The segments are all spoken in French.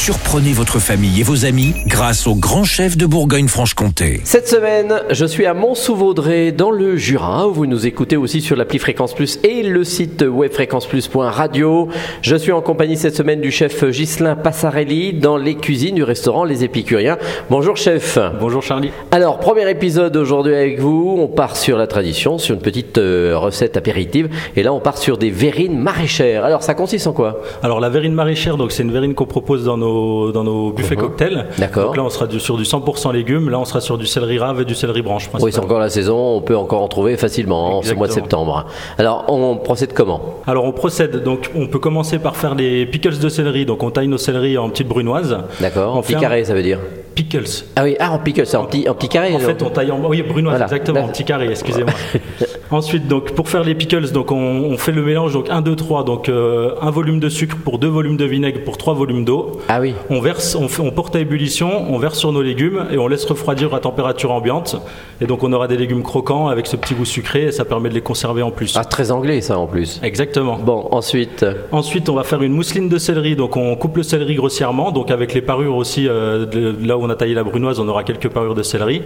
Surprenez votre famille et vos amis grâce au grand chef de Bourgogne-Franche-Comté. Cette semaine, je suis à Mont-sous-Vaudrey dans le Jura. Où vous nous écoutez aussi sur l'appli Fréquence Plus et le site web fréquenceplus.radio. Je suis en compagnie cette semaine du chef Ghislain Passarelli dans les cuisines du restaurant Les Épicuriens. Bonjour chef. Bonjour Charlie. Alors, premier épisode aujourd'hui avec vous. On part sur la tradition, sur une petite euh, recette apéritive. Et là, on part sur des verrines maraîchères. Alors, ça consiste en quoi? Alors la verrine maraîchère, donc c'est une verrine qu'on propose dans nos, dans nos buffets cocktails. D'accord. Donc là on sera du- sur du 100% légumes, là on sera sur du céleri rave et du céleri branche. Oui, c'est encore la saison. On peut encore en trouver facilement hein, en ce mois de septembre. Alors, on procède comment? Alors on procède, donc on peut commencer par faire les pickles de céleri, donc on taille nos céleris en petites brunoises. D'accord On En un- carré, ça veut dire? Pickles. Ah oui, ah, en pickle, c'est en petit, en petit carré. En fait, on taille en oui brunoise Voilà. exactement en petit carré, excusez-moi. Ensuite, donc pour faire les pickles, donc on, on fait le mélange donc 1 2 3 donc euh, un volume de sucre pour deux volumes de vinaigre pour trois volumes d'eau. Ah oui. On verse, on, fait- on porte à ébullition, on verse sur nos légumes et on laisse refroidir à température ambiante. Et donc on aura des légumes croquants avec ce petit goût sucré et ça permet de les conserver en plus. Ah, très anglais ça en plus. Exactement. Bon, ensuite. Ensuite, on va faire une mousseline de céleri. Donc, on coupe le céleri grossièrement. Donc, avec les parures aussi, euh, de- là où on a taillé la brunoise, on aura quelques parures de céleri.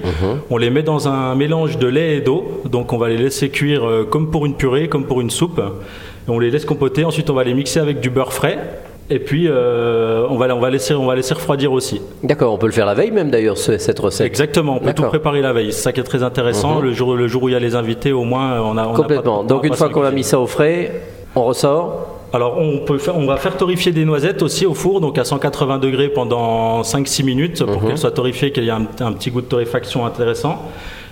On les met dans un mélange de lait et d'eau. Donc, on va les laisser cuire euh, comme pour une purée, comme pour une soupe. On les laisse compoter. Ensuite, on va les mixer avec du beurre frais. Et puis, euh, on, va, on, va laisser, on va laisser refroidir aussi. D'accord, on peut le faire la veille même d'ailleurs, ce- cette recette. Exactement, on peut tout préparer la veille. C'est ça qui est très intéressant. le, jour, le jour où il y a les invités, au moins, on a. on a Complètement. pas de- Donc on a une pas fois qu'on a mis ça au frais, on ressort. Alors on, peut faire, on va faire torréfier des noisettes aussi au four, donc à 180 degrés pendant 5-6 minutes pour qu'elles soient torréfiées, qu'il y ait un, un petit goût de torréfaction intéressant.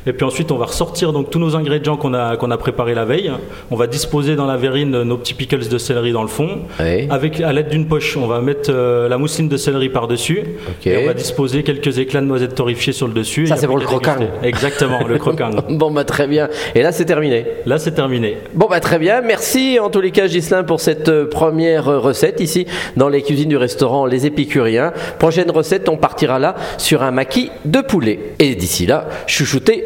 Et puis ensuite on va ressortir donc tous nos ingrédients qu'on a, qu'on a préparés la veille. On va disposer dans la verrine nos petits pickles de céleri dans le fond. Oui. Avec à l'aide d'une poche, on va mettre euh, la mousseline de céleri par dessus. Ok. Et on va disposer quelques éclats de noisettes torréfiées sur le dessus. Ça, c'est pour le croquant. Exactement, le croquant. Bon bah très bien. Et là c'est terminé. Là c'est terminé. Bon bah très bien. Merci en tous les cas Gislain pour cette euh, première euh, recette ici dans les cuisines du restaurant Les Épicuriens. Prochaine recette, on partira là sur un maquis de poulet. Et d'ici là, chouchoutez